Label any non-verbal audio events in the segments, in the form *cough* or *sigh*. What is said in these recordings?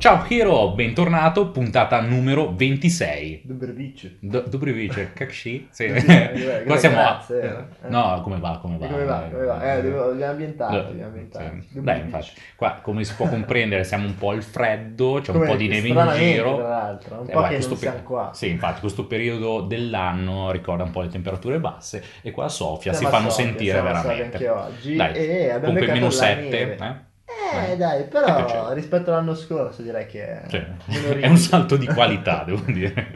Ciao Hiro, bentornato, puntata numero 26. Dobrovic. Do- Dobrovic, Kakshi? *laughs* Sì. Eh, Qua siamo a... eh. No, come va, come va? come va? Come va? Eh, devo- dobbiamo ambientare, Eh, dobbiamo ambientare. sì. Beh, infatti, qua come si può comprendere siamo un po' al freddo, c'è un Come- po' di neve in giro. Tra l'altro, un Eh, po' beh, che non pe- siamo qua. Sì, infatti questo periodo dell'anno ricorda un po' le temperature basse e qua a Sofia si Siamo a fanno Sofia, sentire a Sofia veramente. anche oggi Dai, e abbiamo meno la 7, neve. eh? Eh, Eh. dai, però rispetto all'anno scorso direi che è, Cioè, è un salto di qualità, *laughs* devo dire.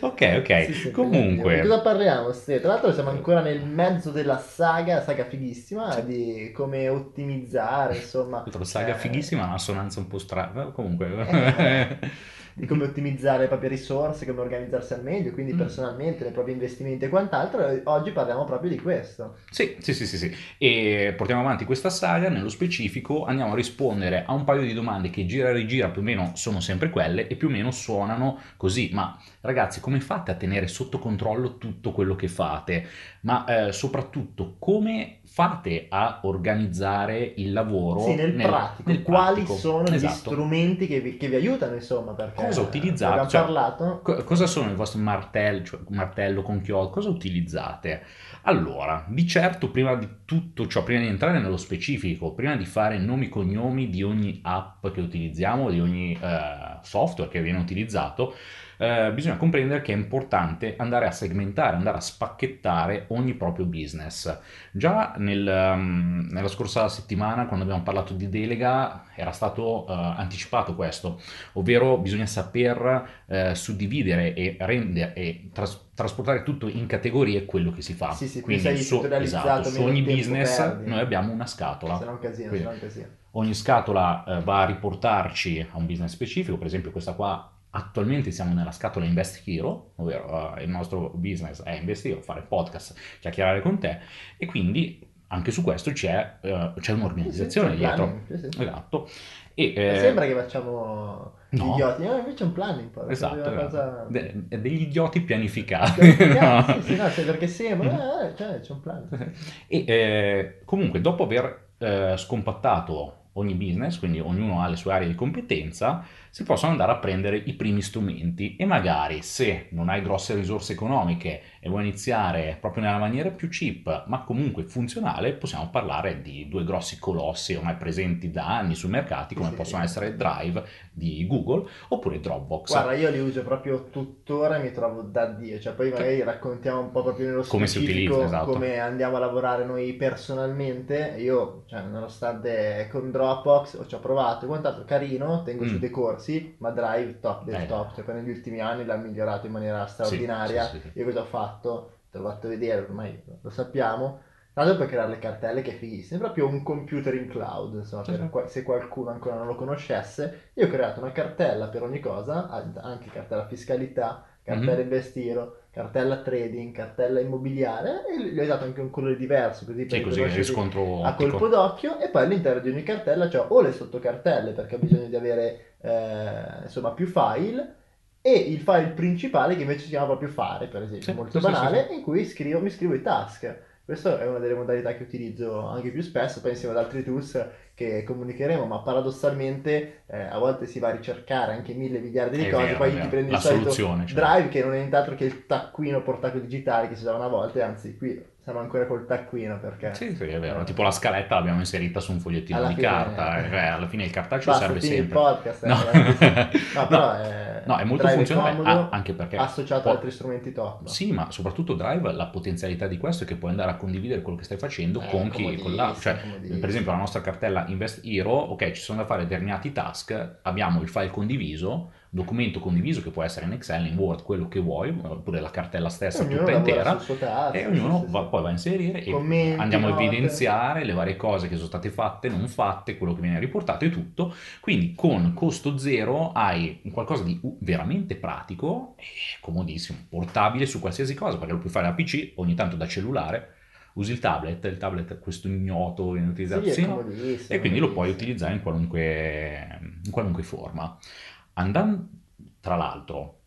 Ok, ok. Sì, sì, Comunque, Di cosa parliamo? Ste? Tra l'altro siamo ancora nel mezzo della saga, saga fighissima, di come ottimizzare, insomma. Tra saga eh, fighissima, una sonanza un po' strana. Comunque, Eh, *laughs* di come ottimizzare le proprie risorse, come organizzarsi al meglio, quindi Mm. personalmente, nei propri investimenti e quant'altro. e Oggi parliamo proprio di questo. sì, sì, sì, sì, sì. E portiamo avanti questa saga. Nello specifico, andiamo a rispondere a un paio di domande che gira e rigira più o meno sono sempre quelle e più o meno suonano così. Ma ragazzi, come fate a tenere sotto controllo tutto quello che fate? Ma eh, soprattutto, come fate a organizzare il lavoro Sì, nel, pratico, nel quali pratico? sono gli Esatto. strumenti che vi, che vi aiutano, insomma, perché Cosa utilizzate? Cioè, parlato. Co- cosa sono i vostri martelli, cioè martello con chiodo? Cosa utilizzate? Allora, di certo, prima di tutto ciò, prima di entrare nello specifico, prima di fare nomi e cognomi di ogni app che utilizziamo, di ogni eh, software che viene utilizzato, eh, bisogna comprendere che è importante andare a segmentare, andare a spacchettare ogni proprio business. Già nel, um, nella scorsa settimana, quando abbiamo parlato di delega, era stato eh, anticipato questo, ovvero bisogna saper eh, suddividere e rendere e tras- trasportare tutto in categorie quello che si fa. Sì, sì, Quindi su, esatto, su ogni business perdi. noi abbiamo una scatola. Se no un casino, Quindi- se no un casino. Ogni scatola eh, va a riportarci a un business specifico, per esempio questa qua attualmente siamo nella scatola Invest Hero, ovvero eh, il nostro business è investire, fare podcast, chiacchierare con te e quindi anche su questo c'è, eh, c'è un'organizzazione Sì, sì, c'è un dietro. sì. Esatto. E, Eh, Sembra che facciamo no. idioti, eh, invece è un planning poi. Esatto, è una cosa... esatto. De- degli idioti pianificati. Pianificati, *laughs* No. sì, sì, no, cioè, perché sembra, eh, cioè, c'è un planning. E eh, comunque, dopo aver scompattato ogni business, quindi ognuno ha le sue aree di competenza, si possono andare a prendere i primi strumenti e magari se non hai grosse risorse economiche e vuoi iniziare proprio nella maniera più cheap, ma comunque funzionale, possiamo parlare di due grossi colossi ormai presenti da anni sui mercati, come Sì, possono essere Drive di Google oppure Dropbox. Guarda, io li uso proprio tuttora e mi trovo da Dio, cioè poi magari raccontiamo un po' proprio nello Come si specifico utilizza, esatto. come andiamo a lavorare noi personalmente. Io, cioè, nonostante con Dropbox ci ho provato, quanto carino, tengo Mm. su dei corsi, ma Drive top del Eh. top, cioè negli ultimi anni l'ha migliorato in maniera straordinaria. sì, sì. Io cosa ho fatto? Te l'ho fatto vedere, ormai lo sappiamo. Tanto per creare le cartelle che è fighissimo, è proprio un computer in cloud, insomma, qua- se qualcuno ancora non lo conoscesse, io ho creato una cartella per ogni cosa, anche cartella fiscalità, cartella Mhm. investiro, cartella trading, cartella immobiliare e gli ho dato anche un colore diverso così per Sì, così riscontro a colpo d'occhio e poi all'interno di ogni cartella c'ho o le sottocartelle perché ho bisogno di avere eh, insomma più file e il file principale che invece si chiama proprio fare per esempio, Sì, molto sì, banale, sì, in cui scrivo, mi scrivo i task. Questa è una delle modalità che utilizzo anche più spesso, poi insieme ad altri tools che comunicheremo, ma paradossalmente eh, a volte si va a ricercare anche mille miliardi di È cose, vero, poi ti prendi La il solito cioè. Drive che non è nient'altro che il taccuino portato digitale che si usava una volta, anzi qui siamo ancora col taccuino perché Sì, sì, è vero. Tipo la scaletta l'abbiamo inserita su un fogliettino Alla di fine- carta, eh, alla fine il cartaceo basta serve fini il sempre. podcast. No. eh. No, *laughs* però è, No, è molto Drive funzionale, comodo, anche perché associato può- ad altri strumenti top. Sì, ma soprattutto Drive, la potenzialità di questo è che puoi andare a condividere quello che stai facendo Eh, con chi, con la, cioè, per esempio la nostra cartella Invest Hero, ok, ci sono da fare determinati task, abbiamo il file condiviso, documento condiviso che può essere in Excel, in Word, quello che vuoi, oppure la cartella stessa Ognuno tutta intera, task, e ognuno va- poi va a inserire e Commenti, andiamo a note. evidenziare le varie cose che sono state fatte, non fatte, quello che viene riportato e tutto. Quindi con costo zero hai qualcosa di uh, veramente pratico e comodissimo, portabile su qualsiasi cosa, perché lo puoi fare da PC, ogni tanto da cellulare, usi il tablet, il tablet è questo ignoto viene utilizzato Sì, e quindi lo puoi utilizzare in qualunque, in qualunque forma. Andando, tra l'altro,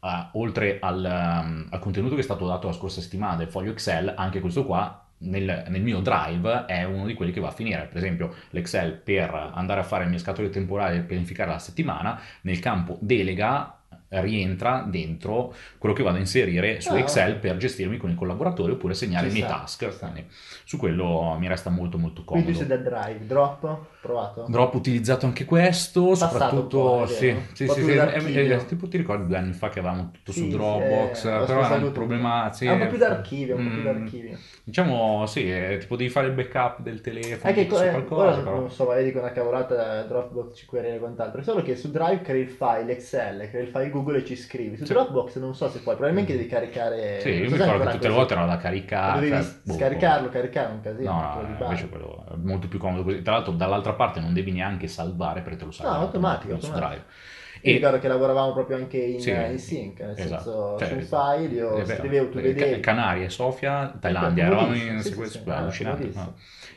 a- oltre al, um, al contenuto che è stato dato la scorsa settimana del foglio Excel, anche questo qua nel, nel, mio drive è uno di quelli che va a finire. Per esempio, l'Excel per andare a fare il mio scatole temporale e pianificare la settimana, nel campo delega rientra dentro quello che vado a inserire su ah, Excel per gestirmi con i collaboratori oppure segnare i miei task. Quindi, su quello mi resta molto molto comodo. Quindi del Drive, Drop, provato? Drop utilizzato anche questo, Passato soprattutto sì, sì, sì, sì è, è, tipo ti ricordi due anni fa che avevamo tutto su Dropbox, eh, però era un problema, sì, è un po' più d'archivio, un po' più d'archivio. Diciamo sì, è, tipo devi fare il backup del telefono, è che co- qualcosa, ora, però... non so, magari dico una cavolata Dropbox ci querela e quant'altro, solo che su Drive crei il file Excel, crei il file Google e ci scrivi. Su sì. Dropbox non so se puoi, probabilmente devi caricare. Sì, io mi ricordo che tutte le volte erano da caricare. Dovevi cioè, boh, scaricarlo, boh. caricare un casino. No, no invece quello è molto più comodo così. Tra l'altro, dall'altra parte non devi neanche salvare perché te lo sai. No, automatico. automatico. Drive. E... ricordo che lavoravamo proprio anche in, sì, in sync, nel esatto. senso cioè, su un file io scrivevo, tu vedevi. Canarie, Sofia, Thailandia, eravamo in sequenza, sì, allucinante.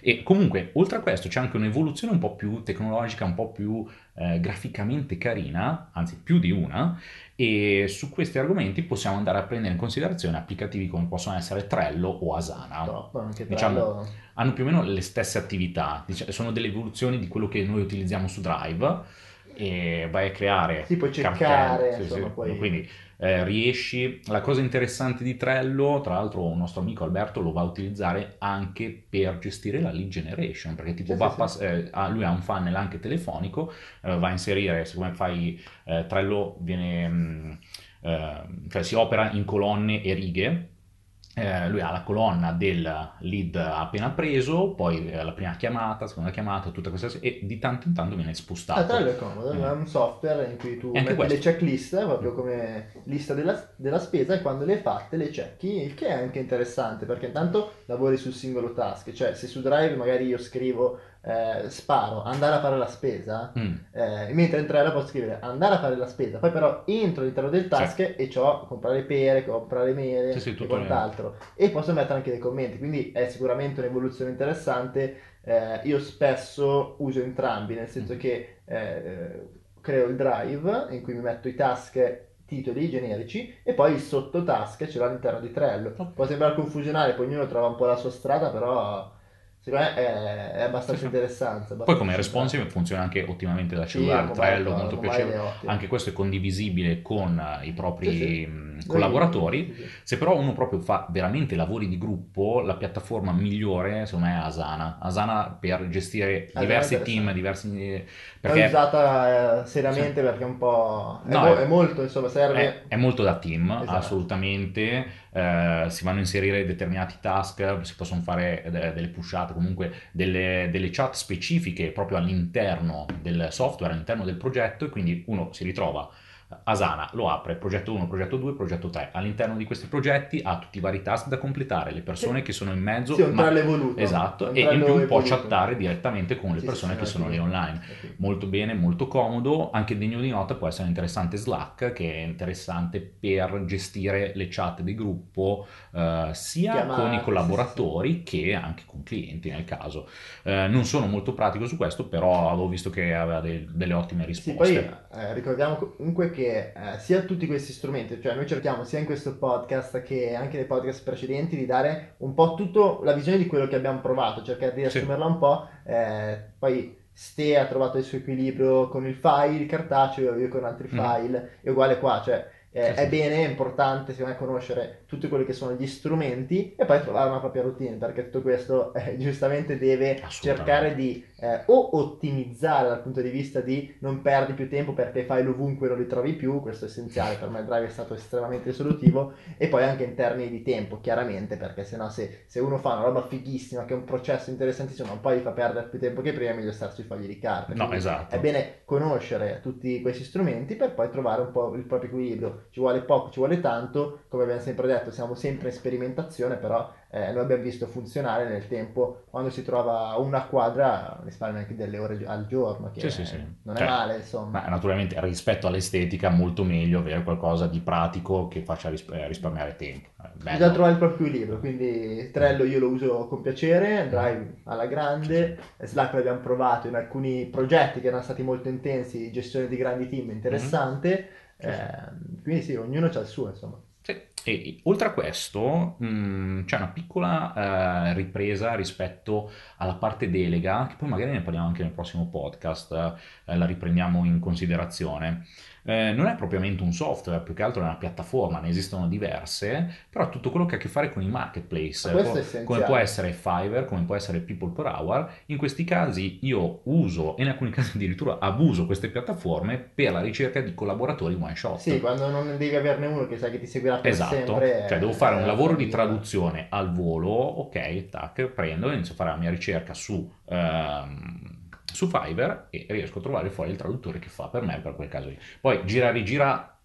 E comunque, oltre a questo, c'è anche un'evoluzione un po' più tecnologica, un po' più eh, graficamente carina, anzi più di una, e su questi argomenti possiamo andare a prendere in considerazione applicativi come possono essere Trello o Asana. Top, diciamo, hanno più o meno le stesse attività, sono delle evoluzioni di quello che noi utilizziamo su Drive e vai a creare si può cercare sì, sì. Poi... quindi eh, riesci. La cosa interessante di Trello tra l'altro un nostro amico Alberto lo va a utilizzare anche per gestire la lead generation perché tipo sì, pass- eh, lui ha un funnel anche telefonico eh, va a inserire siccome fai eh, Trello viene mh, mm, eh, cioè si opera in colonne e righe eh, lui ha la colonna del lead appena preso, poi eh, la prima chiamata, la seconda chiamata, tutta questa e di tanto in tanto viene spostato. Ah, Trello è comodo, mm. è un software in cui tu metti questo. le checklist proprio come lista della, della, spesa e quando le hai fatte le checchi, il che è anche interessante perché intanto lavori sul singolo task, cioè se su Drive magari io scrivo eh, sparo andare a fare la spesa, mm. eh, mentre in Trello posso scrivere andare a fare la spesa, poi però entro all'interno del task sì. e ho comprare pere, comprare mele sì, sì, e quant'altro. E posso mettere anche dei commenti, quindi è sicuramente un'evoluzione interessante. Eh, io spesso uso entrambi, nel senso mm. che eh, creo il drive in cui mi metto i task titoli generici e poi il sottotask ce l'ho all'interno di Trello. Può sembrare confusionale, poi ognuno trova un po' la sua strada, però Secondo me è, è abbastanza sì, interessante. Abbastanza Poi come responsive funziona anche ottimamente da cellulare, sì, Trello molto, piacevole, anche questo è condivisibile con i propri sì, collaboratori. Se però uno proprio fa veramente lavori di gruppo, la piattaforma migliore secondo me è Asana. Asana per gestire diversi team, diversi... Perché... È usata eh, seriamente perché è un po'... È, no, mo- è molto, insomma, serve... È, è molto da team, esatto. assolutamente. Eh, si vanno a inserire determinati task, si possono fare delle pushate, comunque delle, delle chat specifiche proprio all'interno del software, all'interno del progetto e quindi uno si ritrova Asana lo apre, progetto 1, progetto 2, progetto 3. All'interno di questi progetti ha tutti i vari task da completare, le persone sì. che sono in mezzo. Sì, un ma... evoluto. Esatto, un e in più può chattare direttamente con le sì, persone sì, che sono lì online. Molto bene, molto comodo. Anche degno di nota può essere interessante Slack, che è interessante per gestire le chat di gruppo eh, sia Chiamate, con i collaboratori che anche con clienti nel caso. Eh, non sono molto pratico su questo, però avevo visto che aveva de- delle ottime risposte. Poi eh, ricordiamo comunque che che eh, sia tutti questi strumenti, cioè noi cerchiamo sia in questo podcast che anche nei podcast precedenti di dare un po' tutta la visione di quello che abbiamo provato, cercare di riassumerla sì. un po', eh, poi Ste ha trovato il suo equilibrio con il file, il cartaceo, io con altri mm. file, è uguale qua, cioè eh, è bene, è importante secondo me conoscere tutti quelli che sono gli strumenti e poi trovare una propria routine perché tutto questo *laughs* eh, giustamente deve cercare di eh, o ottimizzare dal punto di vista di non perdi più tempo perché file ovunque non li trovi più, questo è essenziale, per me il drive è stato estremamente risolutivo e poi anche in termini di tempo chiaramente perché sennò se, se uno fa una roba fighissima che è un processo interessantissimo ma poi gli fa perdere più tempo che prima è meglio starsi sui fogli di carta. No, esatto. È bene conoscere tutti questi strumenti per poi trovare un po' il proprio equilibrio, ci vuole poco, ci vuole tanto, come abbiamo sempre detto siamo sempre in sperimentazione però eh, noi abbiamo visto funzionare nel tempo. Quando si trova una quadra risparmia anche delle ore al giorno che sì, sì, sì. non cioè, è male insomma. ma naturalmente rispetto all'estetica molto meglio avere qualcosa di pratico che faccia risp- eh, risparmiare tempo. Eh, bisogna trovare il proprio libro quindi Trello io lo uso con piacere Drive alla grande. Slack l'abbiamo provato in alcuni progetti che erano stati molto intensi gestione di grandi team interessante. mm-hmm. Eh, quindi sì ognuno ha il suo insomma. Sì. E oltre a questo mh, mm, c'è una piccola eh, ripresa rispetto alla parte delega, che poi magari ne parliamo anche nel prossimo podcast, eh, la riprendiamo in considerazione eh, non è propriamente un software, più che altro è una piattaforma, ne esistono diverse, però tutto quello che ha a che fare con i marketplace, come, come può essere Fiverr, come può essere People per Hour, in questi casi io uso e in alcuni casi addirittura abuso queste piattaforme per la ricerca di collaboratori one shot. Sì, quando non devi averne uno che sai che ti seguirà per esatto. sempre. Cioè devo fare un lavoro di traduzione al volo, ok, tac, prendo e inizio a fare la mia ricerca su... Um, su Fiverr e riesco a trovare fuori il traduttore che fa per me per quel caso lì. Poi gira rigira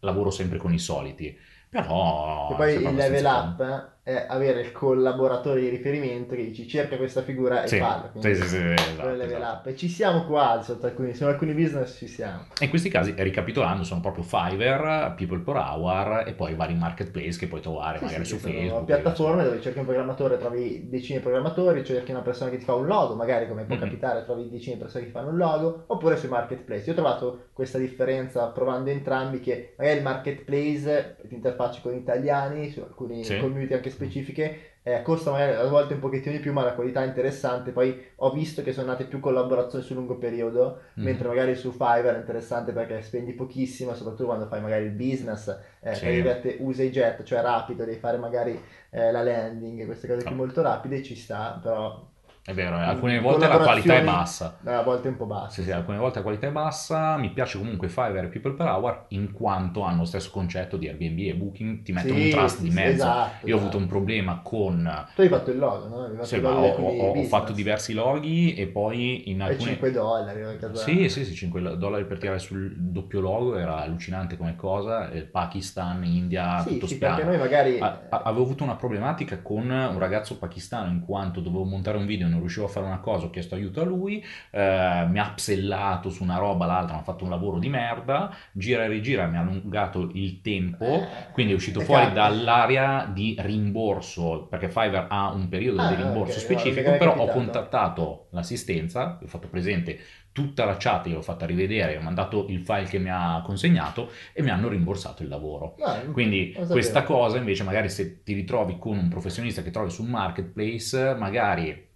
lavoro sempre con i soliti, però... E poi il level up è avere il collaboratore di riferimento che ci cerca questa figura e sì, parla. Sì, sì, sì, esatto, esatto. E ci siamo quasi sotto alcuni, su alcuni business ci siamo. E in questi casi, ricapitolando, sono proprio Fiverr, People per Hour e poi vari marketplace che puoi trovare sì, magari sì, su Facebook. piattaforme dove cerchi un programmatore, trovi decine di programmatori, cerchi una persona che ti fa un logo, magari come può mm-hmm. capitare, trovi decine di persone che fanno un logo, oppure sui marketplace. Io ho trovato questa differenza provando entrambi che magari il marketplace ti interfacci con italiani, su alcune community anche specifiche, eh, costa magari a volte un pochettino di più, ma la qualità è interessante. Poi ho visto che sono nate più collaborazioni sul lungo periodo, mm. mentre magari su Fiverr è interessante perché spendi pochissimo, soprattutto quando fai magari il business, eh, sì. usa i jet, cioè rapido, devi fare magari eh, la landing, queste cose qui oh. molto rapide, ci sta, però è vero, eh, alcune volte la qualità è bassa. A volte un po' bassa. Sì, sì, alcune volte la qualità è bassa. Mi piace comunque Fiverr e People per Hour in quanto hanno lo stesso concetto di Airbnb e Booking, ti mettono sì, un trust di mezzo. Esatto, Io ho avuto un problema con... Tu hai fatto il logo, no? Hai sì, ma ho, ho, ho, fatto diversi loghi e poi in alcune... E 5 dollari. Sì, sì, sì, 5 dollari per tirare sul doppio logo era allucinante come cosa. Il Pakistan, India, sì, tutto sì, spiano. perché noi magari... A, avevo avuto una problematica con un ragazzo pakistano in quanto dovevo montare un video e non riuscivo a fare una cosa, ho chiesto aiuto a lui, eh, mi ha psellato su una roba, l'altra mi ha fatto un lavoro di merda, gira e rigira, mi ha allungato il tempo, eh, quindi è uscito fuori dall'area di rimborso, perché Fiverr ha un periodo ah, di rimborso okay, specifico, no, però ho contattato l'assistenza, ho fatto presente tutta la chat, io l'ho fatta rivedere, ho mandato il file che mi ha consegnato e mi hanno rimborsato il lavoro. Ah, Quindi questa cosa invece magari se ti ritrovi con un professionista che trovi su un marketplace, magari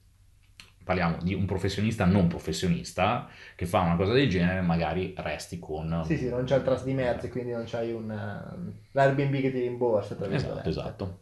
parliamo di un professionista non professionista che fa una cosa del genere, magari resti con... Sì, sì, non c'è il trust di mezzo, quindi non c'hai un, uh, l'Airbnb che ti rimborsa. Esatto, esatto.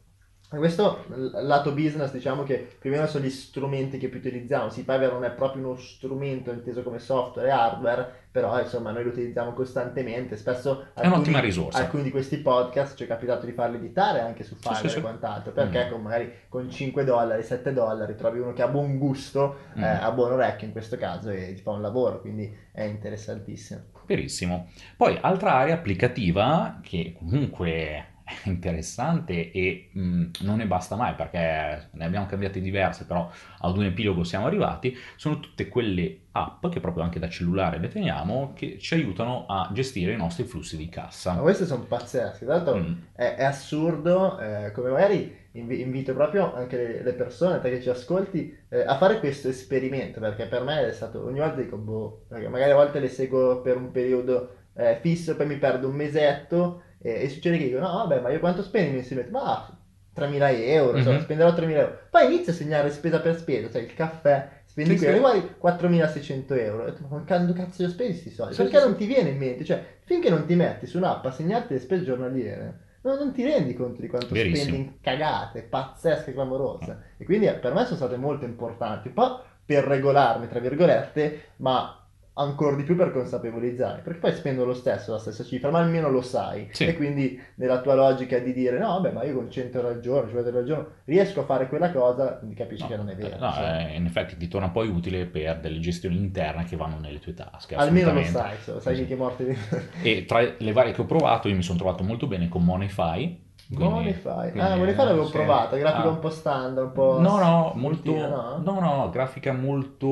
Questo lato business diciamo che più o meno sono gli strumenti che più utilizziamo. Sì, Fiverr non è proprio uno strumento inteso come software e hardware, però insomma noi lo utilizziamo costantemente. Spesso è alcuni, un'ottima risorsa. Alcuni di questi podcast ci è capitato di farli editare anche su Fiverr sì, sì, e quant'altro, perché mm. con, magari con 5 dollari, 7 dollari trovi uno che ha buon gusto, mm. eh, ha buon orecchio in questo caso e ti fa un lavoro, quindi è interessantissimo. Verissimo. Poi altra area applicativa che comunque interessante e mh, mm, non ne basta mai perché ne abbiamo cambiate diverse, però ad un epilogo siamo arrivati, sono tutte quelle app che proprio anche da cellulare le teniamo che ci aiutano a gestire i nostri flussi di cassa. Ma queste sono pazzesche, tra l'altro mm. è, è, assurdo, eh, come magari invito proprio anche le, le persone, te che ci ascolti, eh, a fare questo esperimento perché per me è stato, ogni volta dico boh, magari a volte le seguo per un periodo eh, fisso, poi mi perdo un mesetto e, e succede che dico, no vabbè, ma io quanto spendi mensilmente? Ma 3.000 euro, mm-hmm. so, spenderò 3.000 euro. Poi inizio a segnare spesa per spesa, cioè il caffè, spendi sì, qui, sì. 4.600 euro. E tu, ma quando cazzo io spendi questi soldi? Sì, Perché sì, non ti viene in mente? Cioè, finché non ti metti su un'app a segnarti le spese giornaliere, non, non ti rendi conto di quanto Verissimo. spendi in cagate, pazzesche, clamorose. E quindi per me sono state molto importanti, un po' per regolarmi, tra virgolette, ma ancora di più per consapevolizzare, perché poi spendo lo stesso la stessa cifra, ma almeno lo sai. Sì. E quindi nella tua logica di dire no, vabbè, ma io con 100 euro al giorno, 50 euro al giorno, riesco a fare quella cosa, capisci no, che non è vero. No, eh, in effetti ti torna poi utile per delle gestioni interne che vanno nelle tue tasche. Almeno lo sai, so, sai che morti di... E tra le varie che ho provato, io mi sono trovato molto bene con Monify, Monify. Quindi, ah, Monify l'avevo sì. provata, grafica ah. un po' standard, un po'... No, no, molto... No? no, no, grafica molto...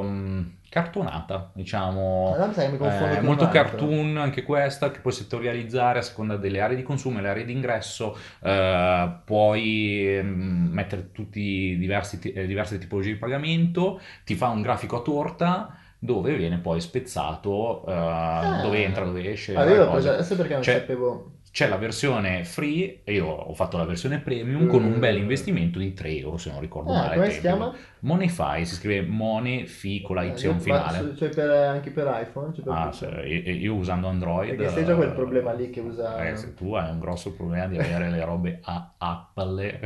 Um, cartonata, diciamo, eh, molto cartoon anche questa, che puoi settorializzare a seconda delle aree di consumo e le aree di ingresso, eh, puoi mh, mm, mettere tutti diversi, eh, diverse tipologie di pagamento, ti fa un grafico a torta dove viene poi spezzato, uh, ah. dove entra, dove esce. Avevo preso, adesso perché non cioè, sapevo. C'è la versione free, io ho fatto la versione premium con un bel investimento di 3 euro se non ricordo ah, male. Come si chiama? Moneyfy, si scrive Moneyfi con la Y eh, finale. Cioè per, anche per iPhone? Cioè per ah, se, io, io, usando Android... Perché sei già quel problema lì che usa... Eh, se tu hai un grosso problema di avere le robe a Apple...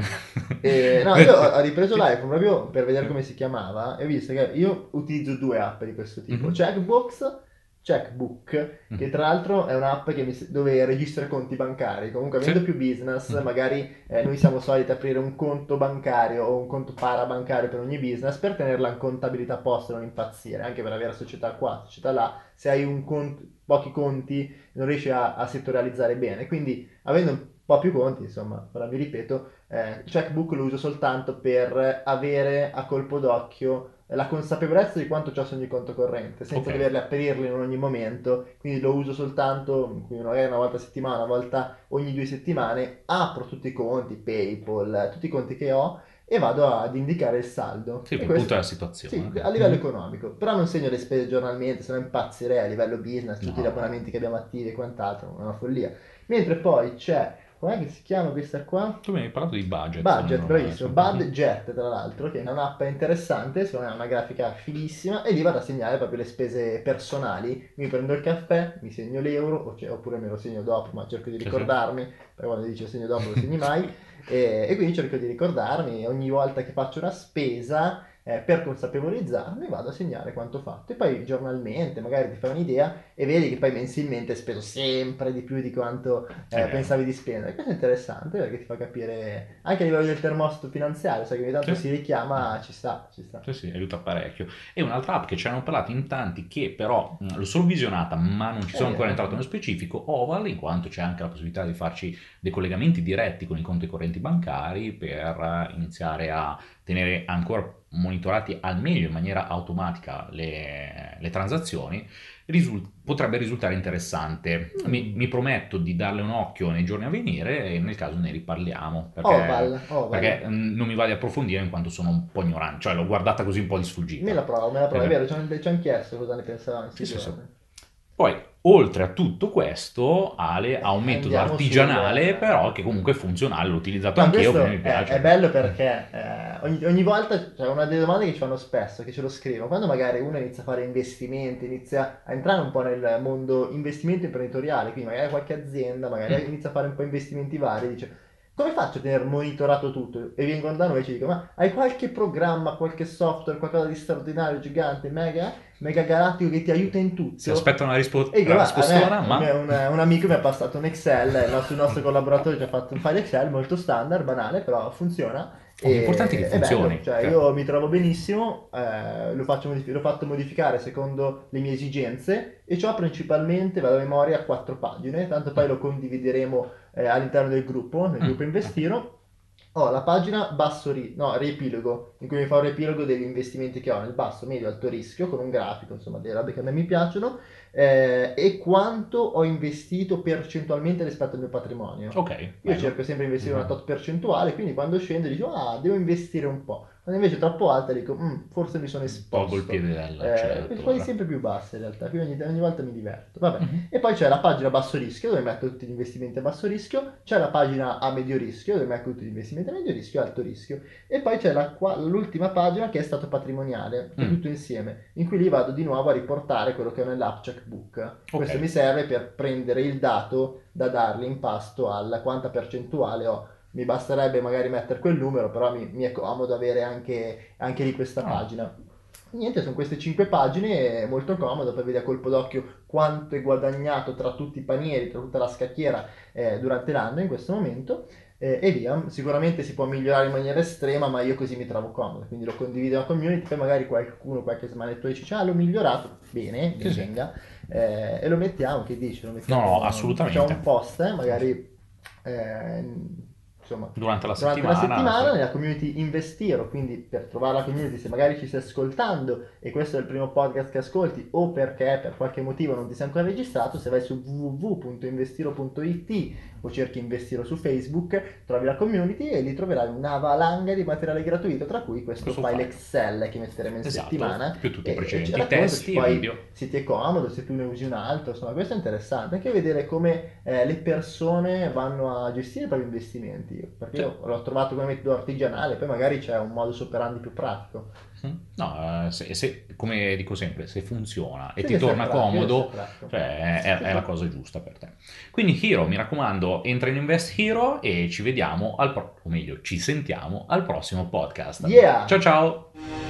e, no, *laughs* io ho ripreso l'iPhone proprio per vedere come si chiamava e ho visto che io utilizzo due app di questo tipo. Mm-hmm. Checkbox Checkbook, mm. che tra l'altro è un'app mi, dove registra conti bancari. Comunque, avendo sì. più business, mm. magari eh, noi siamo soliti aprire un conto bancario o un conto parabancario per ogni business per tenerla in contabilità a posto e non impazzire, anche per avere società qua, società là. Se hai conto, pochi conti, non riesci a, a, settorializzare bene. Quindi, avendo un po' più conti, insomma, ora vi ripeto, eh, Checkbook lo uso soltanto per avere a colpo d'occhio la consapevolezza di quanto ho su ogni conto corrente, senza okay. doverle apperirle in ogni momento, quindi lo uso soltanto, magari una volta a settimana, una volta ogni due settimane, apro tutti i conti, PayPal, tutti i conti che ho e vado ad indicare il saldo. Sì, per punto la situazione. Sì, a livello mm. economico, però non segno le spese giornalmente, se no impazzirei a livello business, tutti no. gli abbonamenti che abbiamo attivi e quant'altro, una follia. Mentre poi c'è com'è che si chiama questa qua? Tu mi hai parlato di budget. Budget, bravissimo. Budget, tra l'altro, che è un'app interessante, secondo me è una grafica fighissima, e lì vado a segnare proprio le spese personali. Mi prendo il caffè, mi segno l'euro, oppure me lo segno dopo, ma cerco di ricordarmi, perché quando dice segno dopo lo segni mai. *laughs* e, e quindi cerco di ricordarmi ogni volta che faccio una spesa eh, per consapevolizzarmi vado a segnare quanto fatto e poi giornalmente magari ti fai un'idea e vedi che poi mensilmente speso sempre di più di quanto eh, eh. pensavi di spendere. Questo è interessante perché ti fa capire anche a livello del termostato finanziario, sai che ogni tanto sì. si richiama, ci sta, ci sta. Sì, sì, aiuta parecchio. E un'altra app che ci hanno parlato in tanti che però mh, l'ho solo visionata ma non ci sono eh, ancora entrato nello specifico, Oval, in quanto c'è anche la possibilità di farci dei collegamenti diretti con i conti correnti bancari per iniziare a tenere ancora monitorati al meglio in maniera automatica le, le transazioni, risult- potrebbe risultare interessante. Mm. Mi, mi, prometto di darle un occhio nei giorni a venire e nel caso ne riparliamo. Perché, Oval, Oval. perché mm, non mi va di approfondire in quanto sono un po' ignorante, cioè l'ho guardata così un po' di sfuggita. Me la provo, me la provo, è vero, ci hanno chiesto cosa ne pensavano. Sì, sì, sì. Poi, oltre a tutto questo, Ale ha un metodo Andiamo artigianale, sul... però che comunque è funzionale, l'ho utilizzato anch'io, quindi mi piace. È, è bello perché eh, ogni, ogni, volta, cioè una delle domande che ci fanno spesso, che ce lo scrivono, quando magari uno inizia a fare investimenti, inizia a entrare un po' nel mondo investimento imprenditoriale, quindi magari qualche azienda, magari mm. inizia a fare un po' investimenti vari, dice come faccio a tenere monitorato tutto? E vengono da noi e ci dicono, ma hai qualche programma, qualche software, qualcosa di straordinario, gigante, mega, mega galattico che ti aiuta in tutto? Si aspetta una, rispo- e una risposta, ma... Un, un, amico mi ha passato un Excel, il nostro, il nostro collaboratore ci ha fatto un file Excel molto standard, banale, però funziona. Oh, l'importante è che funzioni. Bello, cioè, io mi trovo benissimo, eh, l'ho fatto modificare secondo le mie esigenze e ciò principalmente, vado a memoria, a quattro pagine, tanto poi lo condivideremo eh, all'interno del gruppo, nel mm. gruppo Investiro. Ho la pagina basso ri- no, riepilogo, in cui mi fa un riepilogo degli investimenti che ho nel basso, medio, alto rischio, con un grafico, insomma, delle robe che a me mi piacciono, eh, e quanto ho investito percentualmente rispetto al mio patrimonio. Ok. Io bello. cerco sempre di investire mm-hmm. una tot percentuale, quindi quando scendo dico, ah, devo investire un po' quando invece troppo alta dico mm, forse mi sono esposto Tolgo il piede della eh, certo, poi sempre più basse in realtà quindi ogni, ogni volta mi diverto vabbè mm-hmm. e poi c'è la pagina a basso rischio dove metto tutti gli investimenti a basso rischio c'è la pagina a medio rischio dove metto tutti gli investimenti a medio rischio e alto rischio e poi c'è la, l'ultima pagina che è stato patrimoniale mm. è tutto insieme in cui lì vado di nuovo a riportare quello che ho nell'app checkbook okay. questo mi serve per prendere il dato da dargli in pasto alla quanta percentuale ho mi basterebbe magari mettere quel numero, però mi, mi è comodo avere anche, anche lì questa ah. pagina. Niente, sono queste 5 pagine, è molto comodo per vedere a colpo d'occhio quanto è guadagnato tra tutti i panieri, tra tutta la scacchiera eh, durante l'anno in questo momento eh, e via. Sicuramente si può migliorare in maniera estrema, ma io così mi trovo comodo, quindi lo condivido nella community, poi magari qualcuno, qualche smanettone dice, ah l'ho migliorato, bene, sì, venga, eh, e lo mettiamo, che dici? Lo mettiamo, no, assolutamente. Facciamo un post, eh, magari... Eh, insomma, durante la durante settimana, la settimana nella community Investiro, quindi per trovare la community se magari ci stai ascoltando e questo è il primo podcast che ascolti o perché per qualche motivo non ti sei ancora registrato, se vai su www.investiro.it o cerchi investire su Facebook, trovi la community e lì troverai una valanga di materiale gratuito, tra cui questo, questo file, file Excel che metteremo in esatto, settimana. Più tutti i precedenti e, testi e video. Se ti è comodo, se tu ne usi un altro, insomma questo è interessante, anche vedere come eh, le persone vanno a gestire i propri investimenti, perché sì. io l'ho trovato come metodo artigianale, poi magari c'è un modus operandi più pratico. Mm. No, eh, se, se, come dico sempre, se funziona e sì, ti torna comodo, cioè, è, è, la cosa giusta per te. Quindi Hero, mi raccomando, entra in Invest Hero e ci vediamo al pro- o meglio, ci sentiamo al prossimo podcast. Yeah. Ciao ciao!